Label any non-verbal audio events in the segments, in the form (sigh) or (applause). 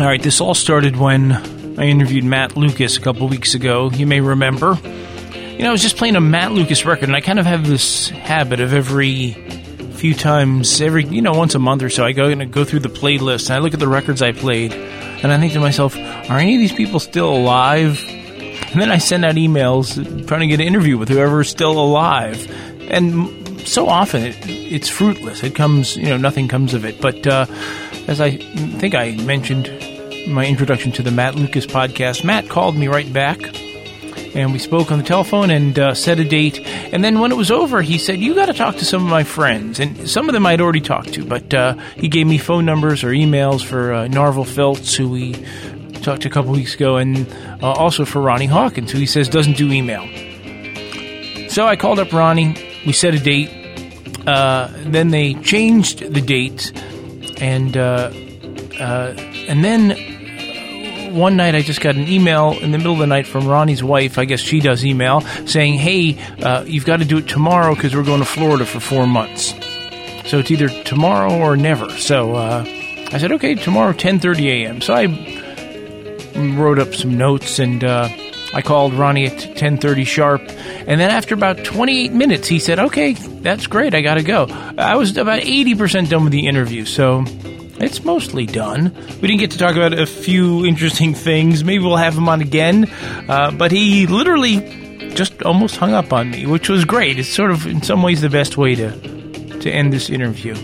All right, this all started when I interviewed Matt Lucas a couple weeks ago. You may remember. You know, I was just playing a Matt Lucas record, and I kind of have this habit of every few times, every, you know, once a month or so, I go and go through the playlist and I look at the records I played, and I think to myself, are any of these people still alive? And then I send out emails trying to get an interview with whoever's still alive. And so often it, it's fruitless. It comes, you know, nothing comes of it. But uh, as I think I mentioned my introduction to the Matt Lucas podcast, Matt called me right back and we spoke on the telephone and uh, set a date. And then when it was over, he said, "You got to talk to some of my friends." And some of them I'd already talked to, but uh, he gave me phone numbers or emails for uh, Narvel Felts, who we talked to a couple weeks ago, and uh, also for Ronnie Hawkins, who he says doesn't do email. So I called up Ronnie. We set a date. Uh, then they changed the date, and uh, and then one night I just got an email in the middle of the night from Ronnie's wife. I guess she does email saying, "Hey, uh, you've got to do it tomorrow because we're going to Florida for four months. So it's either tomorrow or never." So uh, I said, "Okay, tomorrow, 10:30 a.m." So I wrote up some notes and. Uh, I called Ronnie at 10:30 sharp, and then after about 28 minutes, he said, "Okay, that's great. I got to go." I was about 80% done with the interview, so it's mostly done. We didn't get to talk about a few interesting things. Maybe we'll have him on again. Uh, but he literally just almost hung up on me, which was great. It's sort of, in some ways, the best way to to end this interview.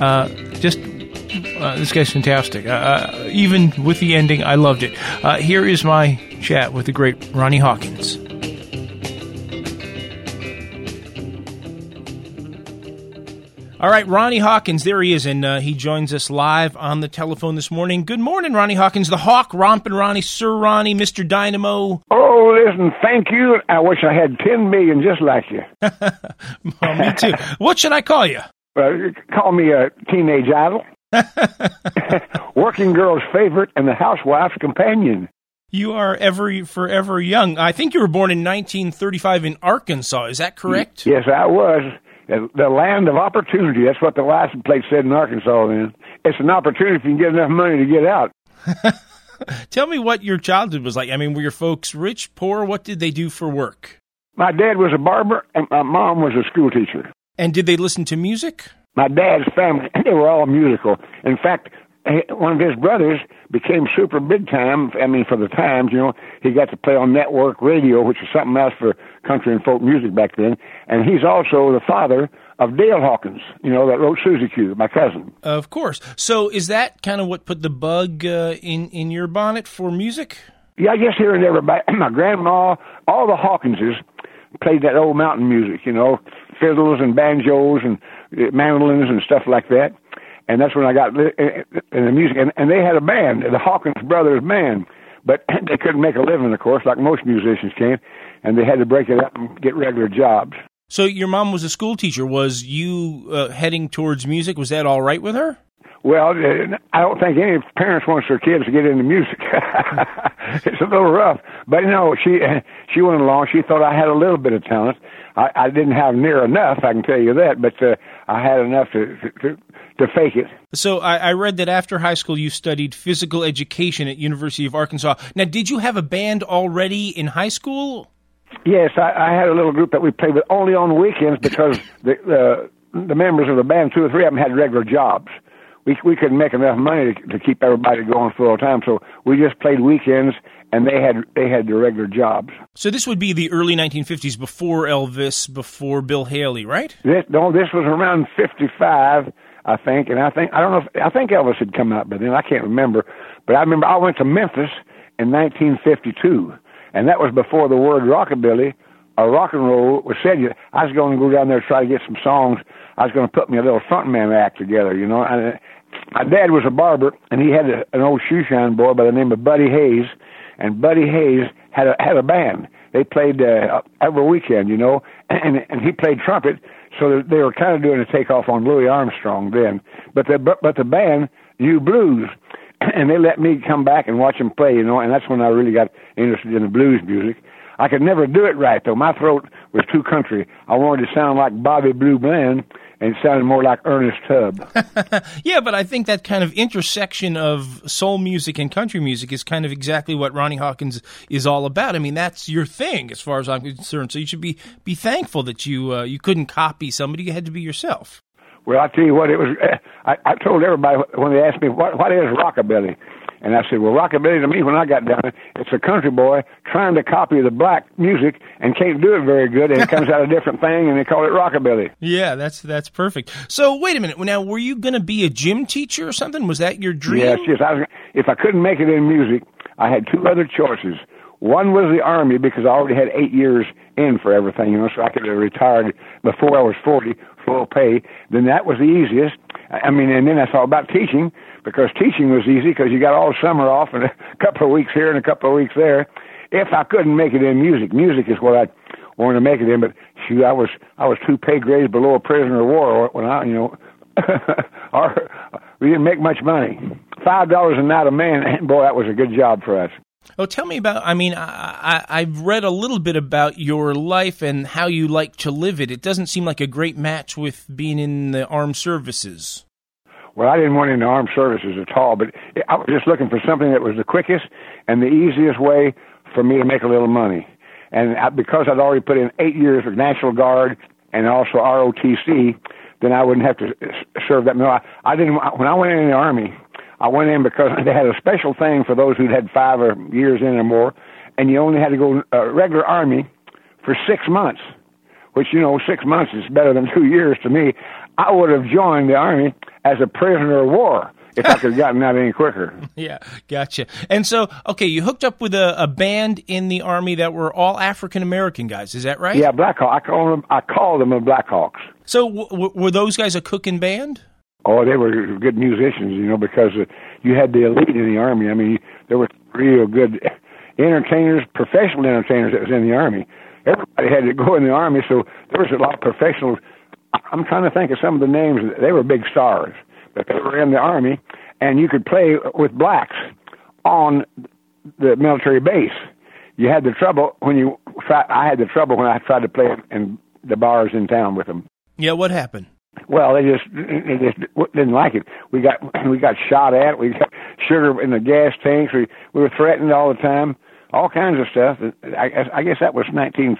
Uh, just uh, this guy's fantastic. Uh, uh, even with the ending, I loved it. Uh, here is my chat with the great Ronnie Hawkins. All right, Ronnie Hawkins, there he is, and uh, he joins us live on the telephone this morning. Good morning, Ronnie Hawkins, the Hawk, Rompin' Ronnie, Sir Ronnie, Mr. Dynamo. Oh, listen, thank you. I wish I had 10 million just like you. (laughs) well, me too. what should I call you? Uh, call me a teenage idol, (laughs) (laughs) working girl's favorite, and the housewife's companion. You are ever forever young. I think you were born in 1935 in Arkansas. Is that correct? Yes, I was the land of opportunity. That's what the license plate said in Arkansas. Then it's an opportunity if you can get enough money to get out. (laughs) Tell me what your childhood was like. I mean, were your folks rich, poor? What did they do for work? My dad was a barber, and my mom was a school teacher. And did they listen to music? My dad's family, (clears throat) they were all musical. In fact, one of his brothers became super big time. I mean, for the times, you know, he got to play on network radio, which was something else for country and folk music back then. And he's also the father of Dale Hawkins, you know, that wrote Susie Q, my cousin. Of course. So is that kind of what put the bug uh, in in your bonnet for music? Yeah, I guess here and there. (clears throat) My grandma, all the Hawkinses played that old mountain music, you know, fiddles and banjos and uh, mandolins and stuff like that and that's when I got in the music. And, and they had a band, the Hawkins Brothers Band, but (clears throat) they couldn't make a living, of course, like most musicians can, and they had to break it up and get regular jobs. So your mom was a school teacher. Was you uh, heading towards music? Was that all right with her? Well, uh, I don't think any parents wants their kids to get into music. (laughs) it's a little rough, but you know, she (laughs) she went along. She thought I had a little bit of talent. I, I didn't have near enough, I can tell you that, but uh, I had enough to, to to fake it. So I, I read that after high school you studied physical education at University of Arkansas. Now, did you have a band already in high school? Yes, I, I had a little group that we played with only on weekends because (laughs) the uh, the members of the band, two or three of them, had regular jobs. We we couldn't make enough money to, to keep everybody going full time, so we just played weekends and they had they had their regular jobs. So this would be the early 1950s, before Elvis, before Bill Haley, right? This, no, this was around 55, I think, and I think I don't know. If, I think Elvis had come out by then. I can't remember, but I remember I went to Memphis in 1952, and that was before the word rockabilly or rock and roll was said. I was going to go down there and try to get some songs. I was going to put me a little frontman act together, you know. And my dad was a barber, and he had a, an old shoe shine boy by the name of Buddy Hayes and Buddy Hayes had a had a band. They played uh, every weekend, you know, (clears throat) and and he played trumpet. So they were kind of doing a takeoff on Louis Armstrong then. But the but, but the band knew blues, (clears throat) and they let me come back and watch them play, you know, and that's when I really got interested in the blues music. I could never do it right though. My throat was too country. I wanted to sound like Bobby Blue Bland, and it sounded more like Ernest Tubb. (laughs) yeah, but I think that kind of intersection of soul music and country music is kind of exactly what Ronnie Hawkins is all about. I mean, that's your thing, as far as I'm concerned. So you should be be thankful that you uh, you couldn't copy somebody; you had to be yourself. Well, I tell you what, it was. (laughs) I, I told everybody when they asked me what what is rockabilly, and I said, well, rockabilly to me, when I got down it, it's a country boy trying to copy the black music and can't do it very good, and it comes out a different thing, and they call it rockabilly. Yeah, that's that's perfect. So wait a minute. Now, were you going to be a gym teacher or something? Was that your dream? Yes, yes. I was, if I couldn't make it in music, I had two other choices. One was the army because I already had eight years in for everything, you know, so I could have retired before I was forty, full pay. Then that was the easiest. I mean, and then I thought about teaching because teaching was easy because you got all summer off and (laughs) a couple of weeks here and a couple of weeks there. If I couldn't make it in music, music is what I wanted to make it in. But shoot, I was I was two pay grades below a prisoner of war when I, you know, (laughs) our, we didn't make much money. Five dollars a night a man, (laughs) boy, that was a good job for us. Oh, tell me about. I mean, I, I, have read a little bit about your life and how you like to live it. It doesn't seem like a great match with being in the armed services. Well, I didn't want in the armed services at all, but I was just looking for something that was the quickest and the easiest way for me to make a little money. And I, because I'd already put in eight years of National Guard and also ROTC, then I wouldn't have to serve that. No, I, I didn't. When I went in the army, I went in because (laughs) they had a special thing for those who'd had five or years in or more, and you only had to go uh, regular army for six months, which you know six months is better than (laughs) two years to me. I would have joined the army as a prisoner of war if I could have gotten out any quicker. (laughs) Yeah, gotcha. And so, okay, you hooked up with a, a band in the army that were all African American guys. Is that right? Yeah, Blackhawk. I call them. I call them the Blackhawks. So, w- were those guys a cooking band? Oh, they were good musicians, you know, because uh, you had the elite in the army. I mean, there were real good entertainers, professional entertainers that was in the army. Everybody had to go in the army, so there was a lot of professionals. I'm trying to think of some of the names. They were big stars, but they were in the army, and you could play with blacks on the military base. You had the trouble when you. I had the trouble when I tried to play in the bars in town with them. Yeah, what happened? Well, they just they just didn't like it. We got (clears throat) we got shot at. We got sugar in the gas tanks. We we were threatened all the time. All kinds of stuff. I guess I guess that was nineteen.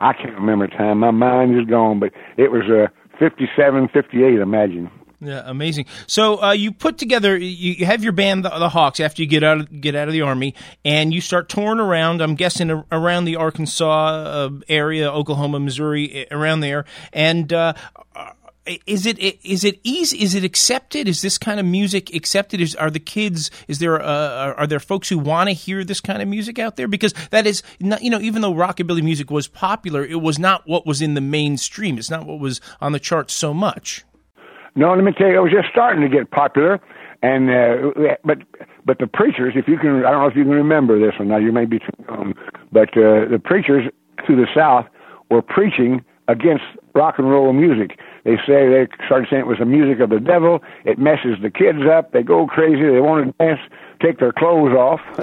I can't remember the time. My mind is gone, but it was uh, fifty-seven, fifty-eight. Imagine. Yeah, amazing. So uh, you put together, you, you have your band, the, the, Hawks, after you get out of, get out of the army, and you start touring around. I'm guessing around the Arkansas uh, area, Oklahoma, Missouri, around there. And uh, is it is it easy? Is it accepted? Is this kind of music accepted? Is are the kids? Is there uh, are there folks who want to hear this kind of music out there? Because that is not you know even though rockabilly music was popular, it was not what was in the mainstream. It's not what was on the charts so much. No, let me tell you, it was just starting to get popular, and uh, but but the preachers, if you can, I don't know if you can remember this one now. You may be but uh, the preachers to the South were preaching against rock and roll music. They say they started saying it was the music of the devil. It messes the kids up. They go crazy. They want to dance, take their clothes off, (laughs)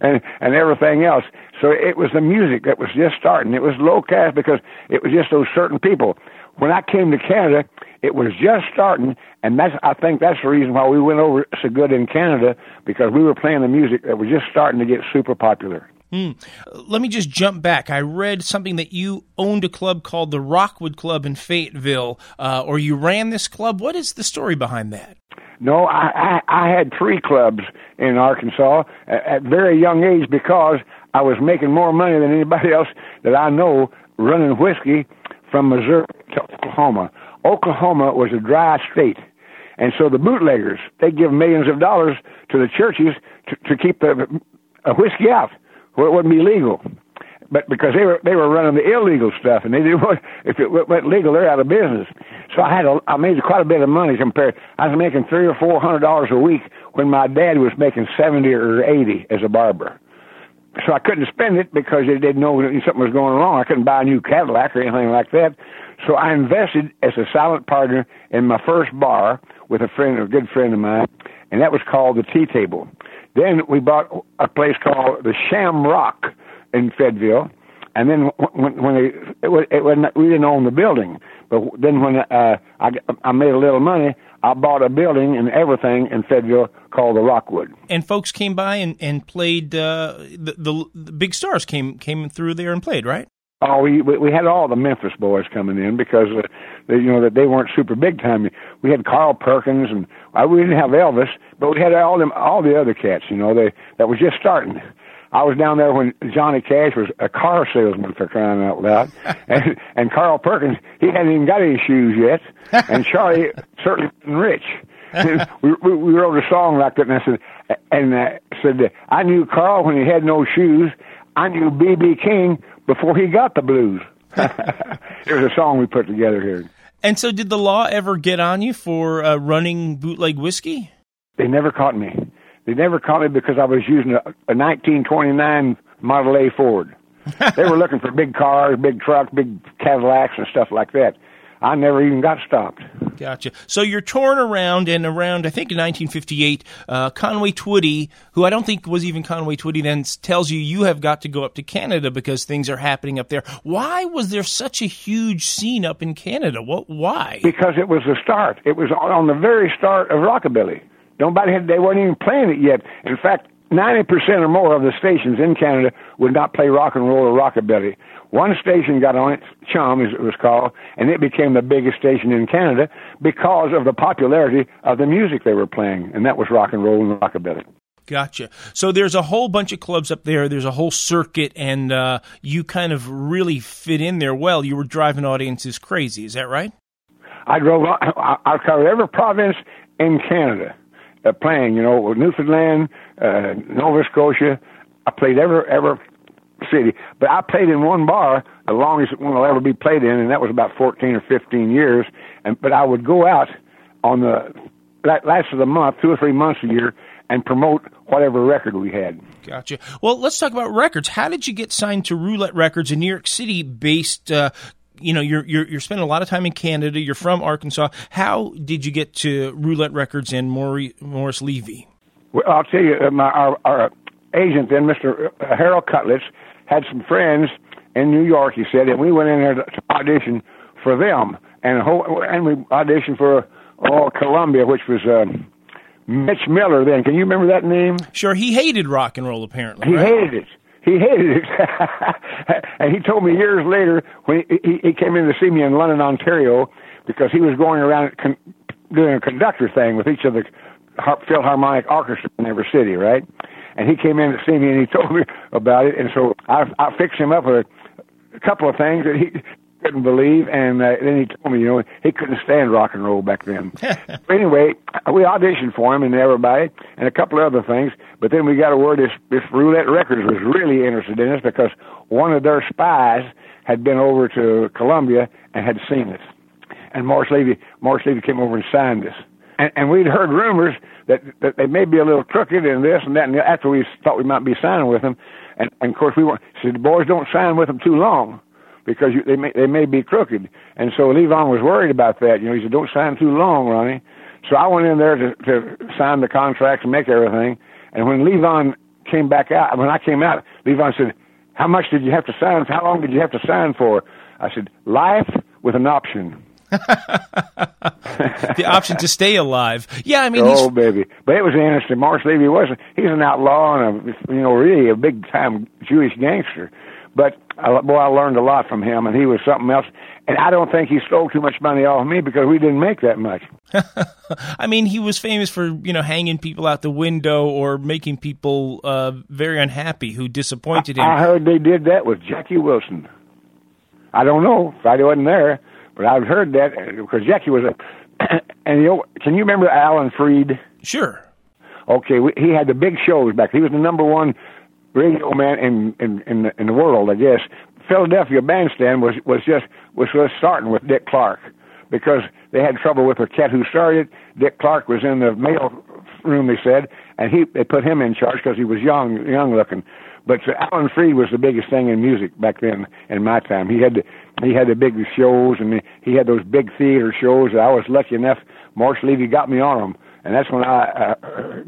and and everything else. So it was the music that was just starting. It was low caste because it was just those certain people. When I came to Canada, it was just starting, and that's I think that's the reason why we went over so good in Canada because we were playing the music that was just starting to get super popular. Mm. Let me just jump back. I read something that you owned a club called the Rockwood Club in Fayetteville, uh, or you ran this club. What is the story behind that? No, I, I, I had three clubs in Arkansas at, at very young age because I was making more money than anybody (laughs) else that I know running whiskey from Missouri to Oklahoma. Oklahoma was a dry state. And so the bootleggers, they give millions of dollars to the churches to, to keep the uh, whiskey out where it wouldn't be legal. But because they were they were running the illegal stuff, and they didn't want (laughs) if it went legal, they're out of business. So I had a, I made quite a bit of money compared. I was making three or four hundred dollars a week when my dad was making seventy or eighty as a barber. So I couldn't spend it because they didn't know something was going wrong. I couldn't buy a new Cadillac or anything like that. So I invested as a silent partner in my first bar with a friend, a good friend of mine, and that was called the Tea Table. Then we bought a place called the Shamrock in Fayetteville, and then when when they it was, it was we didn't own the building, but then when uh, I I made a little money, I bought a building and everything in Fayetteville called the Rockwood. And folks came by and and played. Uh, the, the the big stars came came through there and played, right? Oh, we we had all the Memphis boys coming in because uh, they, you know that they weren't super big time. We had Carl Perkins and uh, we didn't have Elvis, but we had all them all the other cats. You know, they that was just starting. I was down there when Johnny Cash was a car salesman for crying out loud, (laughs) and and Carl Perkins he hadn't even got any shoes yet, and Charlie (laughs) certainly wasn't rich. (laughs) we, we we wrote a song like that, and I said and I said I knew Carl when he had no shoes. I knew BB King before he got the blues. There's a song we put together here. And so, did the law ever get on you for uh, running bootleg whiskey? They never caught me. They never caught me because I was using a, a 1929 Model A Ford. (laughs) they were looking for big cars, big trucks, big Cadillacs, and stuff like that. I never even got stopped. Gotcha. So you're torn around, and around, I think in 1958, uh, Conway Twitty, who I don't think was even Conway Twitty then, tells you you have got to go up to Canada because things are happening up there. Why was there such a huge scene up in Canada? What? Why? Because it was the start. It was on the very start of rockabilly. Nobody had, they weren't even playing it yet. In fact, 90% or more of the stations in Canada would not play rock and roll or rockabilly. One station got on it, Chum as it was called, and it became the biggest station in Canada because of the popularity of the music they were playing, and that was rock and roll and rockabilly. Gotcha. So there's a whole bunch of clubs up there. There's a whole circuit, and uh, you kind of really fit in there well. You were driving audiences crazy. Is that right? I drove. I, I covered every province in Canada uh, playing. You know, Newfoundland, uh, Nova Scotia. I played every every city, but I played in one bar the longest one will ever be played in, and that was about 14 or 15 years. And but I would go out on the last of the month, two or three months a year, and promote whatever record we had. Gotcha. Well, let's talk about records. How did you get signed to Roulette Records, a New York City based uh, you know you're you're you're spending a lot of time in Canada. You're from Arkansas. How did you get to Roulette Records and Morris Levy? Well, I'll tell you, uh, my, our, our agent then, Mr. Harold Kudlets, had some friends in New York. He said, and we went in there to, to audition for them, and whole, and we auditioned for oh Columbia, which was. Um, Mitch Miller then. Can you remember that name? Sure. He hated rock and roll, apparently. He right? hated it he hated it. (laughs) and he told me years later when he, he came in to see me in London, Ontario, because he was going around con- doing a conductor thing with each of the Philharmonic orchestra in every city, right? And he came in to see me and he (laughs) told me about it, and so I, I fixed him up with a, a couple of things that he (laughs) couldn't believe, and uh, then he told me, you know, he couldn't stand rock and roll back then. (laughs) anyway, we auditioned for him and everybody, and a couple of other things. But then we got a word this this Roulette Records was really interested in us because one of their spies had been over to Columbia and had seen us. And Morris Levy, Morris Levy came over and signed us. And, and we'd heard rumors that that they may be a little crooked and this and that. And after we thought we might be signing with them, and, and of course we weren't. Said the boys don't sign with them too long because you, they may they may be crooked. And so Levon was worried about that. You know, he said, "Don't sign too long, Ronnie." So I went in there to, to sign the contracts and make everything. And when Levon came back out, when I came out, Levon said, "How much did you have to sign? How long did you have to sign for?" I said, "Life with an option." (laughs) the option to stay alive. Yeah, I mean, oh he's... baby, but it was interesting. Morris Levy wasn't. He's an outlaw and a you know really a big time Jewish gangster. But I, boy, I learned a lot from him, and he was something else. And I don't think he stole too much money off me because we didn't make that much. (laughs) I mean, he was famous for you know hanging people out the window or making people uh, very unhappy who disappointed him. I, heard they did that with Jackie Wilson. I don't know I wasn't there, but I've heard that because Jackie was a. (coughs) and you know, can you remember Alan Freed? Sure. Okay, we, he had the big shows back. He was the number one radio man in in in the, in the world, I guess. Philadelphia bandstand was was just was just starting with Dick Clark because they had trouble with the cat who started. Dick Clark was in the mail room, they said, and he they put him in charge because he was young young looking. But uh, Alan Freed was the biggest thing in music back then in my time. He had the, he had the big shows and he had those big theater shows. I was lucky enough. Morris Levy got me on them, and that's when I uh,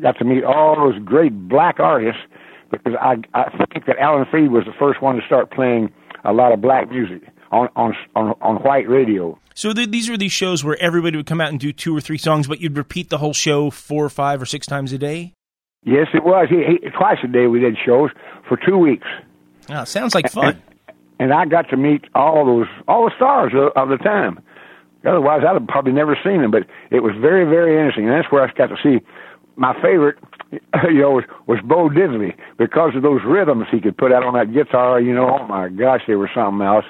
got to meet all those great black artists because I I think that Alan Freed was the first one to start playing a lot of black music on on on, on white radio. So th- these were these shows where everybody would come out and do two or three songs, but you'd repeat the whole show four or five or six times a day. Yes, it was. He, he, twice a day we did shows for two weeks. Oh, sounds like fun. And, and I got to meet all those all the stars of, of the time. Otherwise, I'd have probably never seen them. But it was very, very interesting, and that's where I got to see my favorite. (laughs) You know, was, was Bo Diddley because of those rhythms he could put out on that guitar. You know, oh my gosh, they were something else.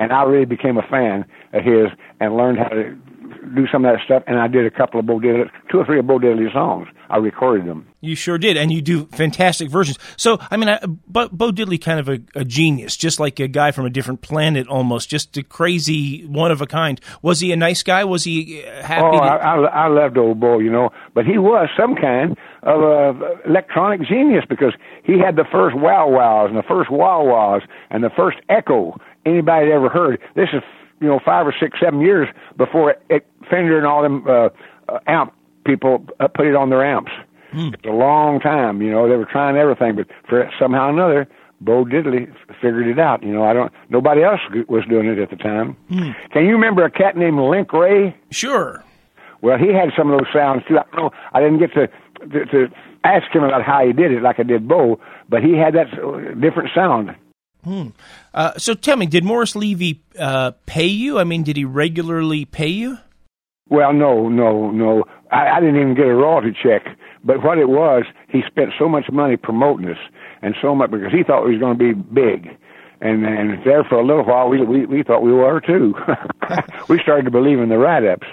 And I really became a fan of his and learned how to do some of that stuff, and I did a couple of Bo Diddley, two or three of Bo Diddley songs. I recorded them. You sure did, and you do fantastic versions. So, I mean, I, Bo, Bo Diddley, kind of a, a, genius, just like a guy from a different planet, almost, just a crazy, one of a kind. Was he a nice guy? Was he uh, happy? Oh, to- I, I, I loved old Bo, you know, but he was some kind of a electronic genius because he had the first wow wows and the first wah wahs and the first echo anybody had ever heard. This is you know five or six, seven years before it, it Fender and all them uh, uh, amp people uh, put it on their amps. Mm. It's a long time, you know. They were trying everything, but for somehow or another, Bo Diddley figured it out. You know, I don't. Nobody else was doing it at the time. Mm. Can you remember a cat named Link Wray? Sure. Well, he had some of those sounds too. I don't know. I didn't get to to, to ask him about how he did it, like I did Bo, but he had that different sound. Hmm. Uh, so tell me, did Morris Levy uh, pay you? I mean, did he regularly pay you? Well, no, no, no. I, I didn't even get a royalty check. But what it was, he spent so much money promoting us, and so much because he thought we was going to be big, and and there for a little while we we, we thought we were too. (laughs) we started to believe in the write-ups,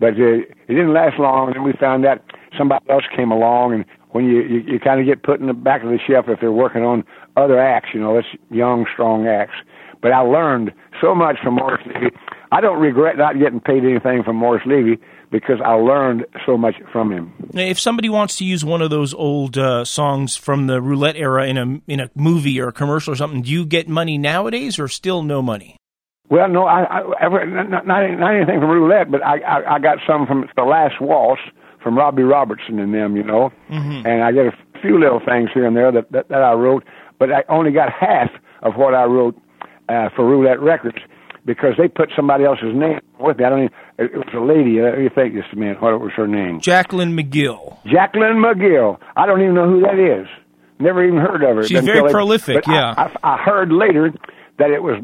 but uh, it didn't last long. And then we found out somebody else came along, and when you you, you kind of get put in the back of the shelf if they're working on other acts, you know, that's young, strong acts. But I learned so much from Morris Levy. I don't regret not getting paid anything from Morris Levy because I learned so much from him. If somebody wants to use one of those old uh, songs from the roulette era in a in a movie or a commercial or something, do you get money nowadays or still no money? Well, no, I, I ever not, not, not anything from roulette, but I, I I got some from the last waltz from Robbie Robertson and them, you know, mm-hmm. and I get a few little things here and there that, that that I wrote, but I only got half of what I wrote uh, for Roulette Records because they put somebody else's name with me. I don't even. It was a lady. Let me think just a minute. What was her name? Jacqueline Magill. Jacqueline Magill. I don't even know who that is. Never even heard of her. She's very prolific. yeah. I, I, I heard later that it was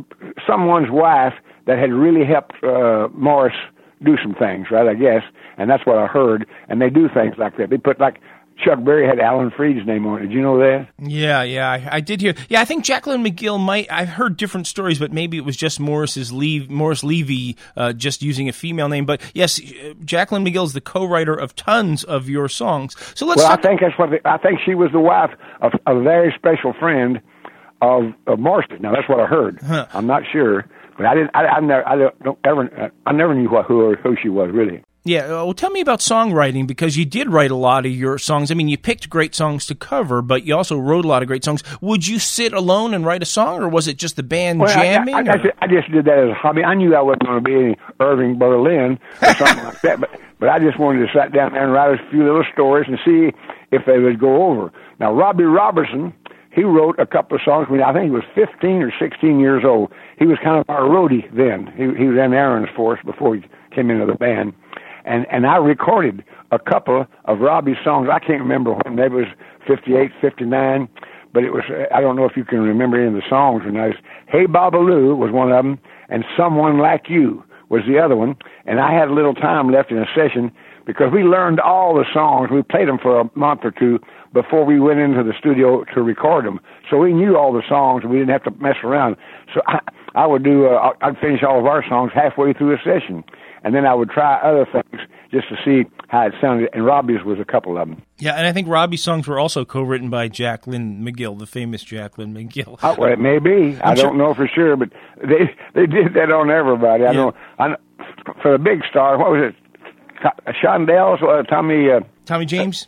someone's wife that had really helped uh, Morris do some things, right? I guess, and that's what I heard. And they do things like that. They put like Chuck Berry had Alan Freed's name on it. Did you know that? Yeah, yeah, I, I, did hear. Yeah, I think Jacqueline Magill might. I've heard different stories, but maybe it was just Morris's Levy, Morris Levy, uh, just using a female name. But yes, Jacqueline Magill is the co-writer of tons of your songs. So let's. Well, talk- I think that's what the, I think she was the wife of a very special friend of of Morris's. Now that's what I heard. Huh. I'm not sure, but I didn't. I, I never. I don't ever. I never knew what who who she was really. Yeah, uh, well, tell me about songwriting because you did write a lot of your songs. I mean, you picked great songs to cover, but you also wrote a lot of great songs. Would you sit alone and write a song, or was it just the band well, jamming? I, I, I, just, I, just, did that as a hobby. I knew I wasn't going to be any Irving Berlin or something like that, but but I just wanted to sit down there and write a few little stories and see if they would go over. Now, Robbie Robertson, he wrote a couple of songs. when I think he was 15 or 16 years old. He was kind of our roadie then. He, he was in Aaron's for us before he came into the band and and I recorded a couple of Robbie's songs. I can't remember when. Maybe it was 58, 59, but it was. I don't know if you can remember any of the songs. And I was, Hey Boba Lu was one of them, and Someone Like You was the other one. And I had a little time left in a session because we learned all the songs. We played them for a month or two before we went into the studio to record them. So we knew all the songs. We didn't have to mess around. So I, I would do. Uh, I'd finish all of our songs halfway through a session and then I would try other things just to see how it sounded. And Robbie's was a couple of them. Yeah, and I think Robbie's songs were also co-written by Jacqueline Magill, the famous Jacqueline Magill. Oh, well, it may be. (laughs) I'm I do not sure. know for sure, but they they did that on everybody. I yeah. know. I for the big star. What was it? Shondells, uh, Tommy. Uh, Tommy James.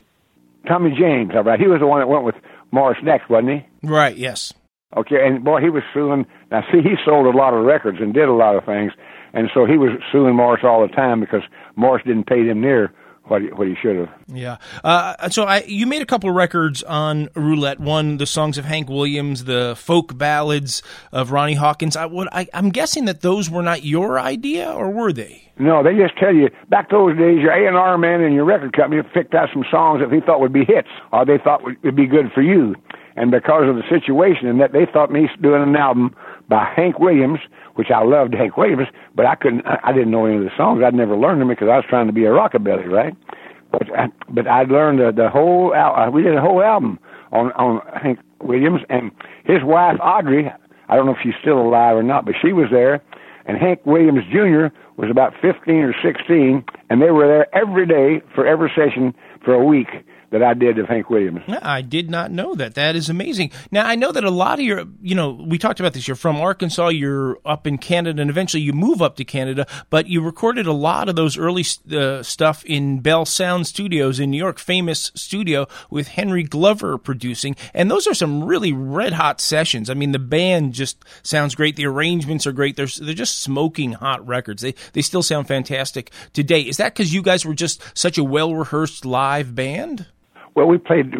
Uh, Tommy James. All right, he was the one that went with Morris next, wasn't he? Right. Yes. Okay, and boy, he was suing. Now, see, he sold a lot of records and did a lot of things, and so he was suing Morris all the time because Morris didn't pay him near what he, what he should have. Yeah. Uh, so I, you made a couple of records on Roulette. One, the songs of Hank Williams, the folk ballads of Ronnie Hawkins. I, what, I, I'm guessing that those were not your idea, or were they? No, they just tell you back those days. Your A and R man and your record company picked out some songs that they thought would be hits, or they thought would be good for you. And because of the situation, and that they thought me doing an album by Hank Williams which I loved Hank Williams, but I couldn't, I I didn't know any of the songs. I'd never learned them because I was trying to be a rockabilly, right? But I, but I'd learned the, the whole. Al- uh, we did a whole album on on Hank Williams and his wife Audrey. I don't know if she's still alive or not, but she was there. And Hank Williams Jr. was about 15 or 16, and they were there every day for every session for a week that I did of Hank Williams. I did not know that. That is amazing. Now I know that a lot of your, you know, we talked about this. You're from Arkansas. You're up in Canada, and eventually you move up to Canada. But you recorded a lot of those early uh, stuff in Bell Sound Studios in New York, famous studio with Henry Glover producing, and those are some really red hot sessions. I mean, the band just sounds great. The arrangements are great. They're they're just smoking hot records. They they still sound fantastic today. Is that because you guys were just such a well rehearsed live band? Well, we played.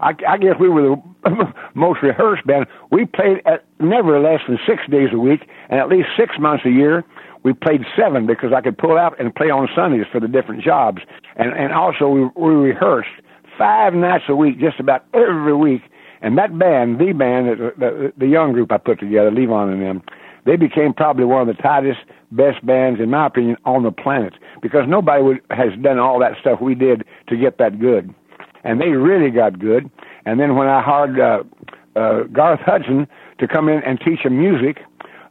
I, I guess we were the (laughs) most rehearsed band. We played at never less than six days a week, and at least six months a year. We played seven because I could pull out and play on Sundays for the different jobs, and and also we we rehearsed five nights a week, just about every week. And that band, the band, the, the, the young group I put together, Levon and them, they became probably one of the tightest, best bands, in my opinion, on the planet because nobody would, has done all that stuff we did to get that good and they really got good. And then when I hired uh, uh, Garth Hudson to come in and teach them music,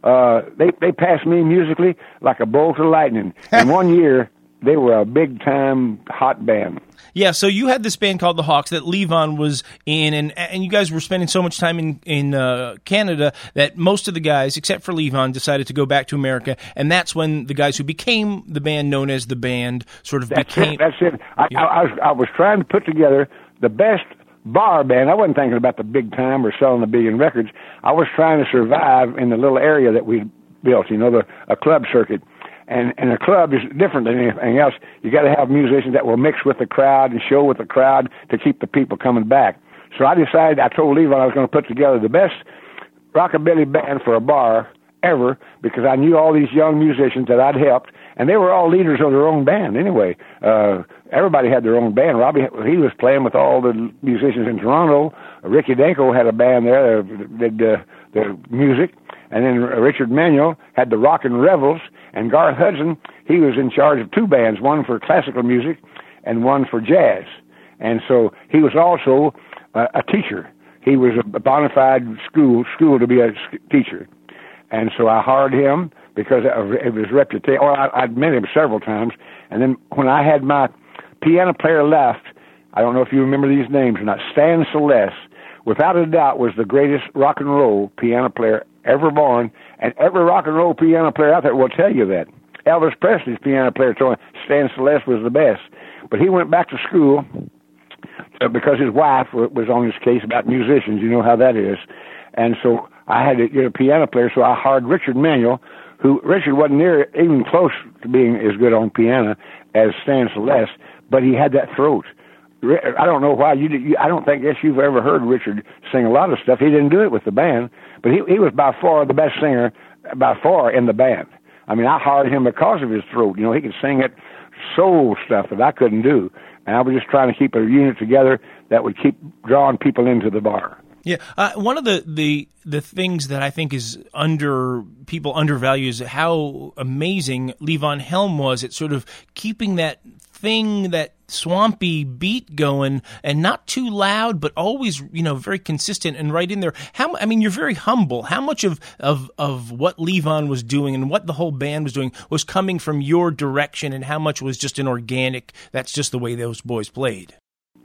uh, they they passed me musically like a bolt of lightning. (laughs) In one year, they were a big time hot band. Yeah, so you had this band called the Hawks that Levon was in, and and you guys were spending so much time in in uh, Canada that most of the guys, except for Levon, decided to go back to America, and that's when the guys who became the band known as the band sort of that's became. It, that's it. I, yeah. I, I, was I was trying to put together the best bar band. I wasn't thinking about the big time or selling a billion records. I was trying to survive in the little area that we built. You know, the a club circuit and and a club is different than anything else. You got to have musicians that will mix with the crowd and show with the crowd to keep the people coming back. So I decided, I told Levon I was going to put together the best rockabilly band for a bar ever because I knew all these young musicians that I'd helped, and they were all leaders of their own band anyway. Uh, everybody had their own band. Robbie, he was playing with all the musicians in Toronto. Ricky Danko had a band there that did uh, the music. And then Richard Manuel had the Rockin' Revels, and Garth Hudson, he was in charge of two bands, one for classical music and one for jazz. And so he was also uh, a teacher. He was a bona fide school school to be a teacher. And so I hired him because of his reputation. Or I, I'd met him several times. And then when I had my piano player left, I don't know if you remember these names or not, Stan Szelest, without a doubt was the greatest rock and roll piano player ever born, and every rock and roll piano player out there will tell you that. Elvis Presley's piano player Stan Szelest was the best, but he went back to school uh, because his wife was on his case about musicians. You know how that is, and so I had to get a piano player. So I hired Richard Manuel, who Richard wasn't near even close to being as good on piano as Stan Szelest, but he had that throat. I don't know why you, you. I don't think guess you've ever heard Richard sing a lot of stuff. He didn't do it with the band, but he he was by far the best singer, by far in the band. I mean, I hired him because of his throat. You know, he could sing it soul stuff that I couldn't do, and I was just trying to keep a unit together that would keep drawing people into the bar. Yeah, uh, one of the, the the things that I think is under people undervalue is how amazing Levon Helm was at sort of keeping that thing that swampy beat going and not too loud but always you know very consistent and right in there how i mean you're very humble how much of of of what levon was doing and what the whole band was doing was coming from your direction and how much was just an organic that's just the way those boys played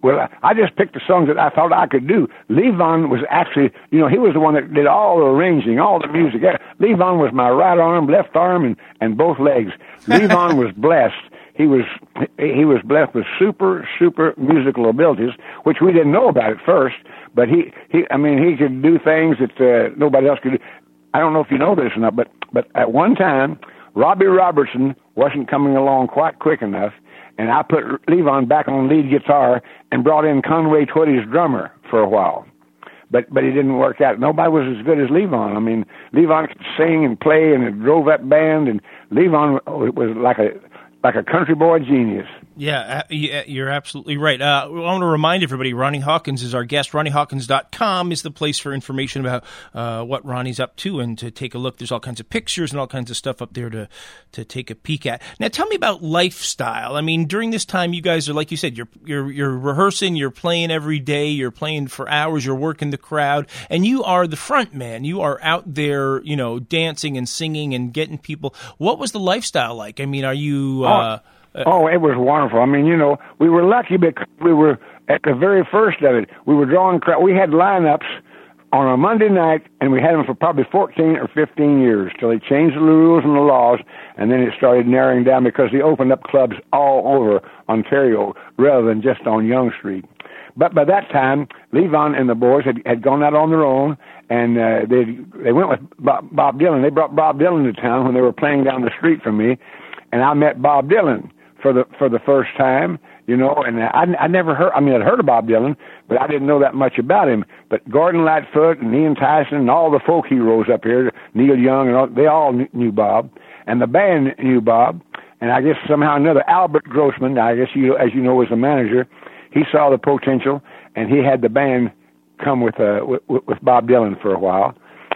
well, I just picked the songs that I thought I could do. Levon was actually, you know, he was the one that did all the arranging, all the music. Levon was my right arm, left arm, and, and both legs. Levon (laughs) was blessed he was he was blessed with super super musical abilities, which we didn't know about at first. But he he I mean he could do things that uh, nobody else could do. I don't know if you know this or not, but but at one time Robbie Robertson wasn't coming along quite quick enough, and I put Levon back on lead guitar and brought in Conway Twitty's drummer for a while. But but it didn't work out. Nobody was as good as Levon. I mean, Levon could sing and play and it drove that band, and Levon was like a like a country boy genius. Yeah, you're absolutely right. Uh, I want to remind everybody Ronnie Hawkins is our guest. RonnieHawkins.com is the place for information about uh, what Ronnie's up to and to take a look. There's all kinds of pictures and all kinds of stuff up there to, to take a peek at. Now, tell me about lifestyle. I mean, during this time, you guys are, like you said, you're, you're, you're rehearsing, you're playing every day, you're playing for hours, you're working the crowd, and you are the front man. You are out there, you know, dancing and singing and getting people. What was the lifestyle like? I mean, are you. Uh, oh oh, it was wonderful. I mean, you know, we were lucky because we were at the very first of it. We were drawing crowd. We had lineups on a Monday night, and we had them for probably 14 or 15 years till they changed the rules and the laws, and then it started narrowing down because they opened up clubs all over Ontario rather than just on Yonge Street. But by that time, Levon and the boys had, had gone out on their own, and uh, they they went with Bob, Bob Dylan. They brought Bob Dylan to town when they were playing down the street from me, and I met Bob Dylan for the for the first time, you know, and I I never heard. I mean, I'd heard of Bob Dylan, but I didn't know that much about him. But Gordon Lightfoot and Ian Tyson and all the folk heroes up here, Neil Young and all, they all knew Bob, and the band knew Bob. And I guess somehow another Albert Grossman, I guess you as you know was the manager, he saw the potential and he had the band come with uh with, with Bob Dylan for a while.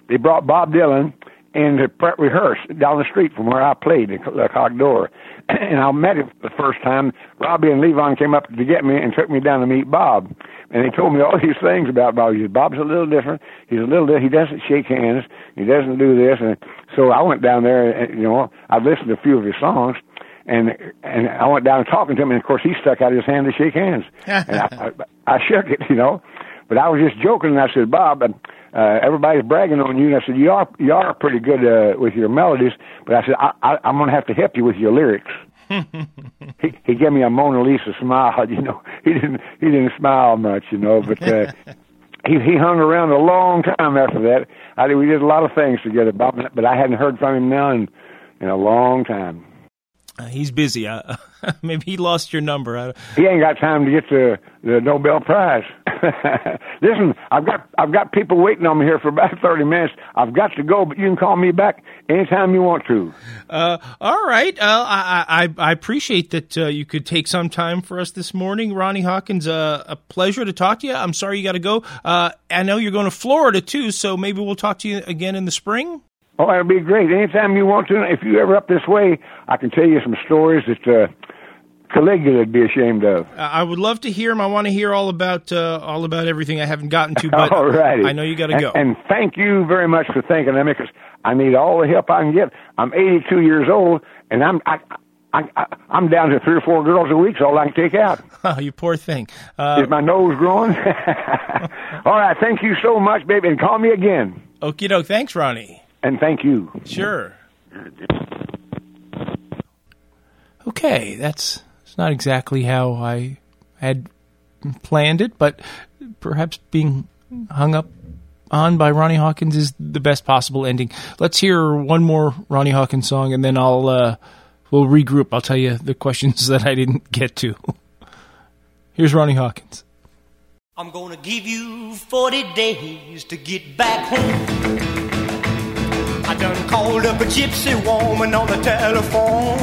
They brought Bob Dylan and to pre- rehearse down the street from where I played in the Coq d'Or. (clears throat) and I met him the first time. Robbie and Levon came up to get me and took me down to meet Bob. And they told me all (laughs) these things about Bob. He said, Bob's a little different. He's a little different. He doesn't shake hands. He doesn't do this. And so I went down there and, you know, I listened to a few of his songs and and I went down and talking to him, and of course he stuck out his hand to shake hands, (laughs) and I, I, I shook it, you know, but I was just joking, and I said, Bob, uh, everybody's bragging on you. And I said, you are you are pretty good uh, with your melodies, but I said I, I, I'm going to have to help you with your lyrics. (laughs) he he gave me a Mona Lisa smile. (laughs) You know, he didn't he didn't smile much, you know, but uh, (laughs) he he hung around a long time after that. I did, we did a lot of things together, Bob, but I hadn't heard from him now in in a long time. Uh, he's busy. Uh, (laughs) maybe he lost your number. He ain't got time to get the the Nobel Prize. (laughs) Listen, I've got I've got people waiting on me here for about (laughs) thirty minutes. I've got to go, but you can call me back anytime you want to. Uh, all right. Uh, I, I, I appreciate that uh, you could take some time for us this morning, Ronnie Hawkins. Uh, a pleasure to talk to you. I'm sorry you got to go. Uh, I know you're going to Florida too, so maybe we'll talk to you again in the spring. Oh, it'll be great. Anytime you want to. If you're ever up this way, I can tell you some stories that uh, Caligula would be ashamed of. I would love to hear them. I want to hear all about uh, all about everything I haven't gotten to, but (laughs) Alrighty. I know you got to go. And thank you very much for thinking of me because I need all the help I can get. I'm 82 years old, and I'm I, I, I, I'm down to three or four girls a week, so all I can take out. (laughs) Oh, you poor thing. Uh, Is my nose growing? (laughs) all right, thank you so much, baby, and call me again. Okie doke. Thanks, Ronnie. And thank you. Sure. Okay, that's it's not exactly how I had planned it, but perhaps being hung up on by Ronnie Hawkins is the best possible ending. Let's hear one more Ronnie Hawkins song, and then I'll uh, we'll regroup. I'll tell you the questions (laughs) that I didn't get to. Here's Ronnie Hawkins. I'm gonna give you 40 days to get back home. I done called up a gypsy woman on the telephone.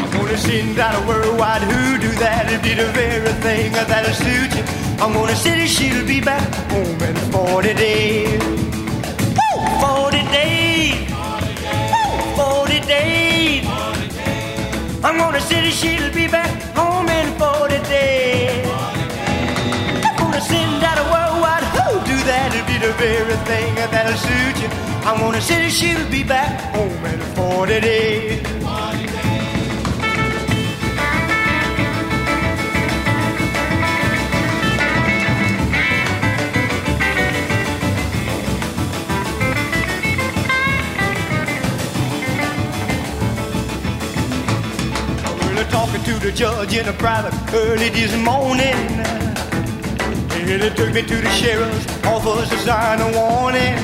I'm gonna send out a worldwide hoodoo that'll do the very thing that'll suit you. I'm gonna say she'll be back home in 40 days. Woo! 40 days. Woo! 40 days. I'm gonna say she'll be back home that'll be the very thing that'll suit you. I'm gonna say she'll be back home in 40 days. Talking to the judge in a private early this morning. And it took me to the sheriff's office to sign a warning.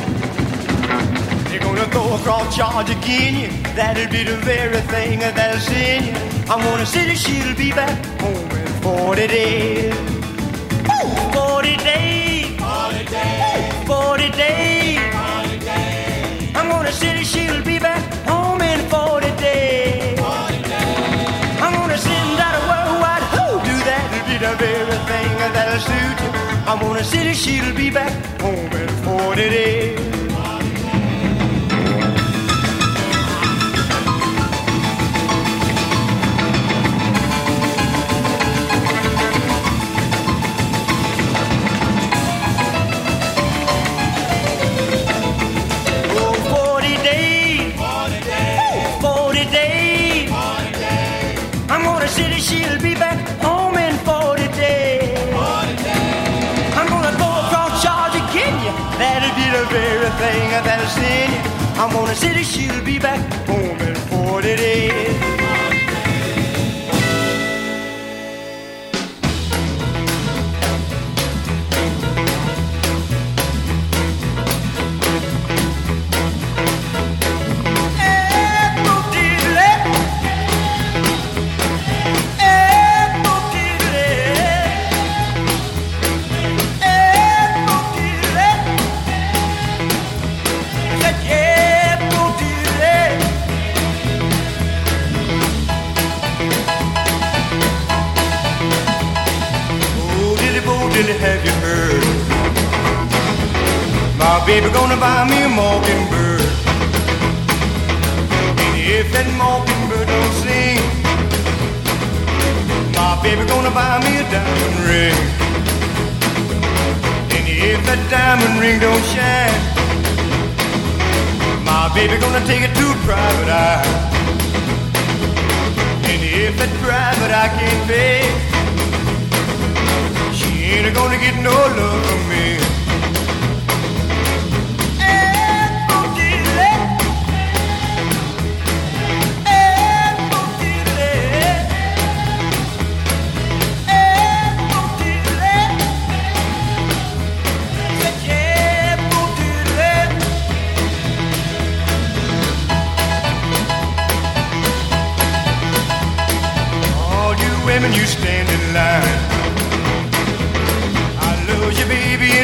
you're gonna go across charge again, that'll be the very thing that'll send you. I'm gonna say that she'll be back home in 40 days. 40 days. 40 days. 40 days. 40 days. I'm gonna say that she'll be back home in 40 days. 40 days. I'm gonna send out a worldwide who do that'll be the very thing that'll suit you. I'm gonna that she'll be back home in 40 days. Very thing that'll send you. I'm gonna that she'll be back home in 40 days. Ring don't shine, my baby gonna take it to a private eye. And if that private eye can't pay, she ain't gonna get no love from me.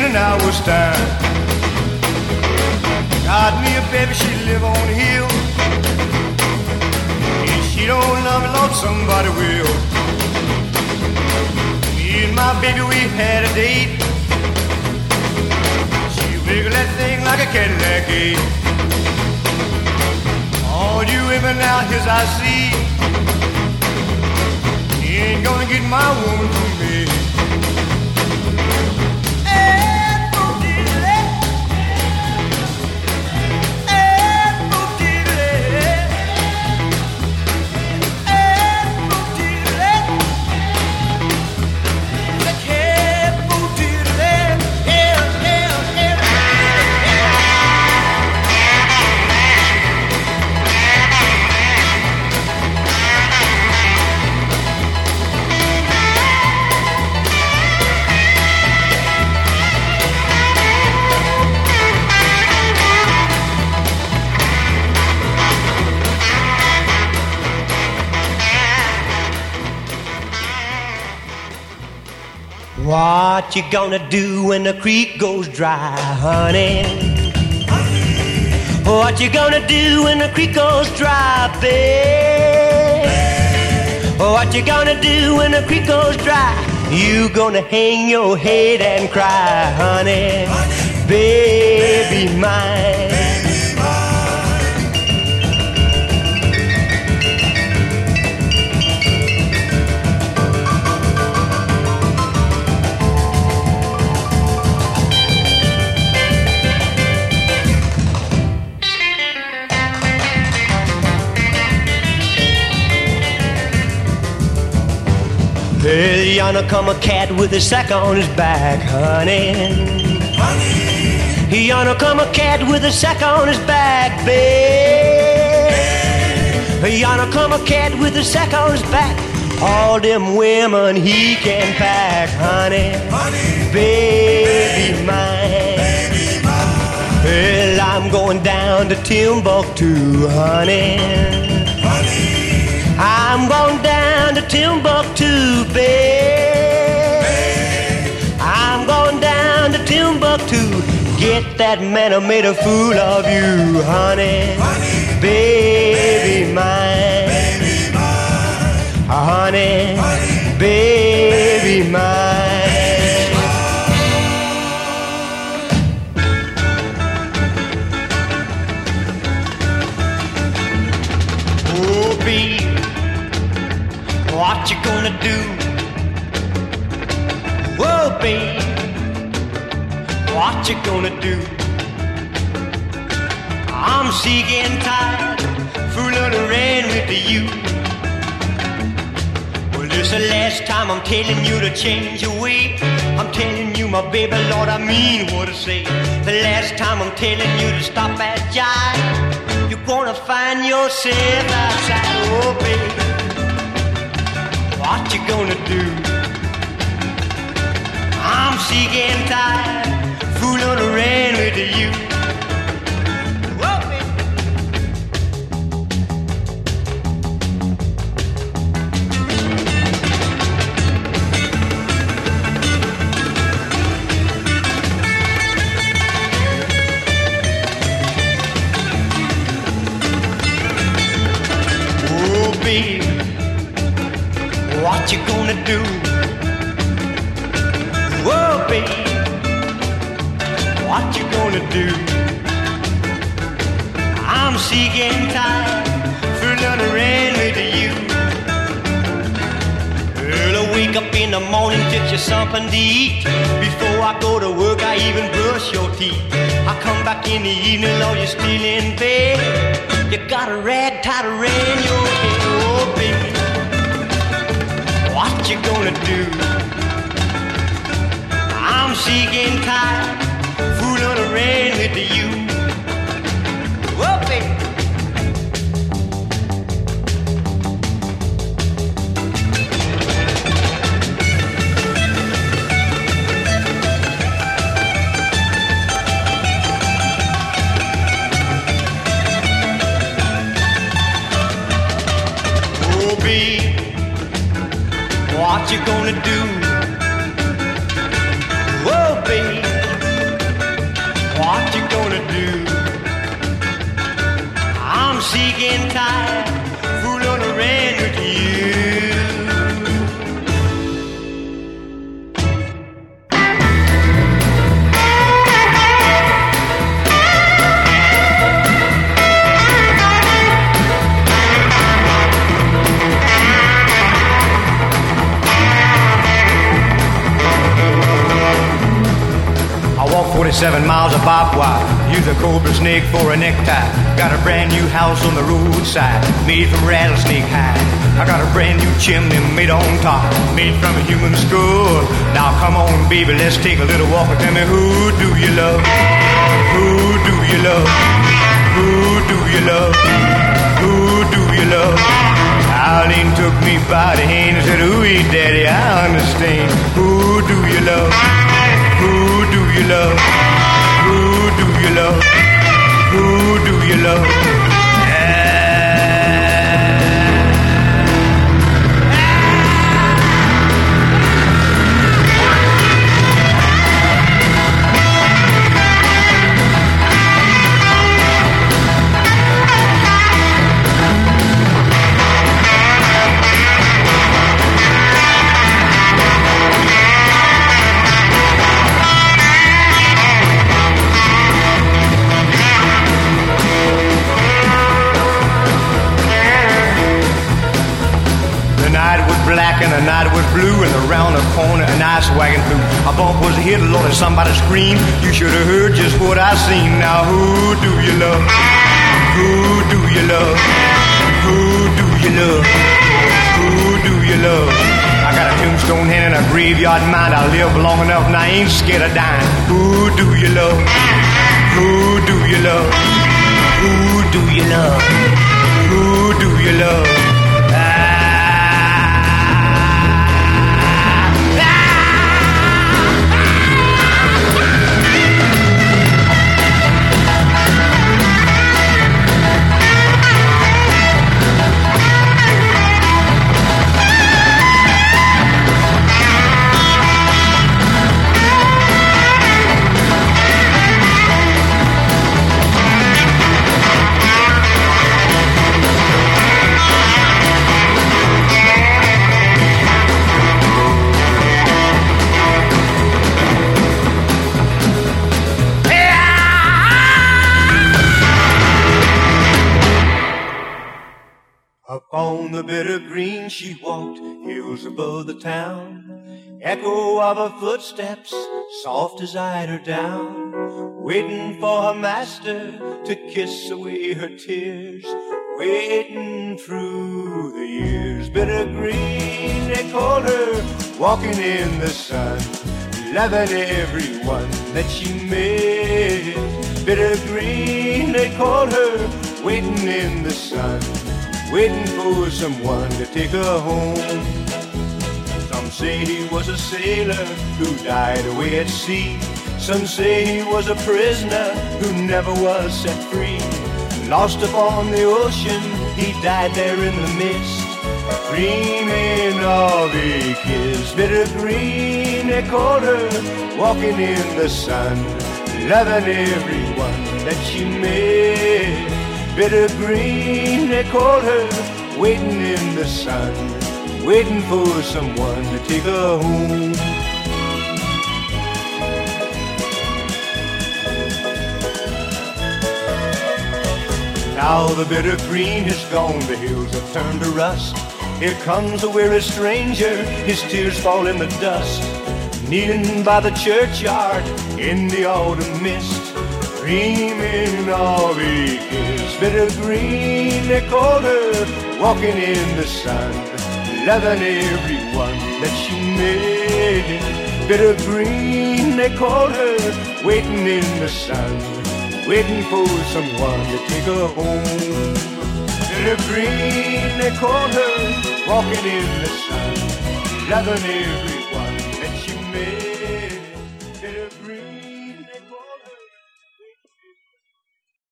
An hour's time. Got me a baby, she live on the hill. If she don't love me, Lord, somebody will. Me and my baby, we had a date. She wiggled that thing like a Cadillac gate. All you women out here, I see ain't gonna get my woman from me. What you gonna do when the creek goes dry, honey? What you gonna do when the creek goes dry, babe? What you gonna do when the creek goes dry? You gonna hang your head and cry, honey, honey. baby mine. Well, yonder come a cat with a sack on his back, honey. Honey. Yonder come a cat with a sack on his back, babe. babe. Yonder come a cat with a sack on his back. All them women he can pack, honey. honey. Baby, baby mine. Baby mine. Well, I'm going down to Timbuktu, honey. I'm going down to Timbuktu, babe. I'm going down to Timbuktu. Get that man who made a fool of you, honey. honey, Baby mine. baby mine, honey, honey, baby mine. Gonna do? Whoa, babe, what you gonna do? I'm sick and tired, fooling around with you. Well, this the last time I'm telling you to change your way. I'm telling you, my baby, Lord, I mean what I say. The last time I'm telling you to stop that jive. You're gonna find yourself outside, oh baby. What you gonna do? I'm sick and tired, fooling around with you. Gonna do? Whoa, baby, what you gonna do? I'm sick and tired, fooling around with you. Well, I wake up in the morning, get you something to eat. Before I go to work, I even brush your teeth. I come back in the evening, Lord, you're still in bed. You got a rag tied around your head, oh baby. What you gonna do? I'm and tired, fooling around with you. 47 miles of barbed wire. Use a cobra snake for a necktie. Got a brand new house on the roadside, made from rattlesnake hide. I got a brand new chimney made on top, made from a human skull. Now come on, baby, let's take a little walk and tell me who do you love? Who do you love? Who do you love? Who do you love? Arlene took me by the hand and said, Ooh, daddy, I understand. Who do you love? Who do you love? Who do you love? Who do you love? Night was blue, and around the corner an ice wagon flew. A bump was hit, Lord, and somebody screamed. You should have heard just what I seen. Now who do you love? Who do you love? Who do you love? Who do you love? I got a tombstone hand and a graveyard mind. I live long enough and I ain't scared of dying. Who do you love? Who do you love? Who do you love? Who do you love? Above the town. Echo of her footsteps, soft as eider down. Waiting for her master to kiss away her tears. Waiting through the years. Bitter green, they called her, walking in the sun. Loving everyone that she met. Bitter green, they called her, waiting in the sun. Waiting for someone to take her home. Some say he was a sailor who died away at sea. Some say he was a prisoner who never was set free. Lost upon the ocean, he died there in the mist. Dreaming of a kiss, bitter green, her, walking in the sun, loving everyone that she met. Bitter green, her, waiting in the sun, waiting for someone to take her home. Now the bitter green is gone, the hills have turned to rust. Here comes a weary stranger, his tears fall in the dust. Kneeling by the churchyard in the autumn mist, dreaming of a kiss. Bitter green, they called walking in the sun, loving everyone that she met. Bitter green, they called her, waiting in the sun, waiting for someone to take her home. Bitter green, they called her, walking in the sun, loving everyone.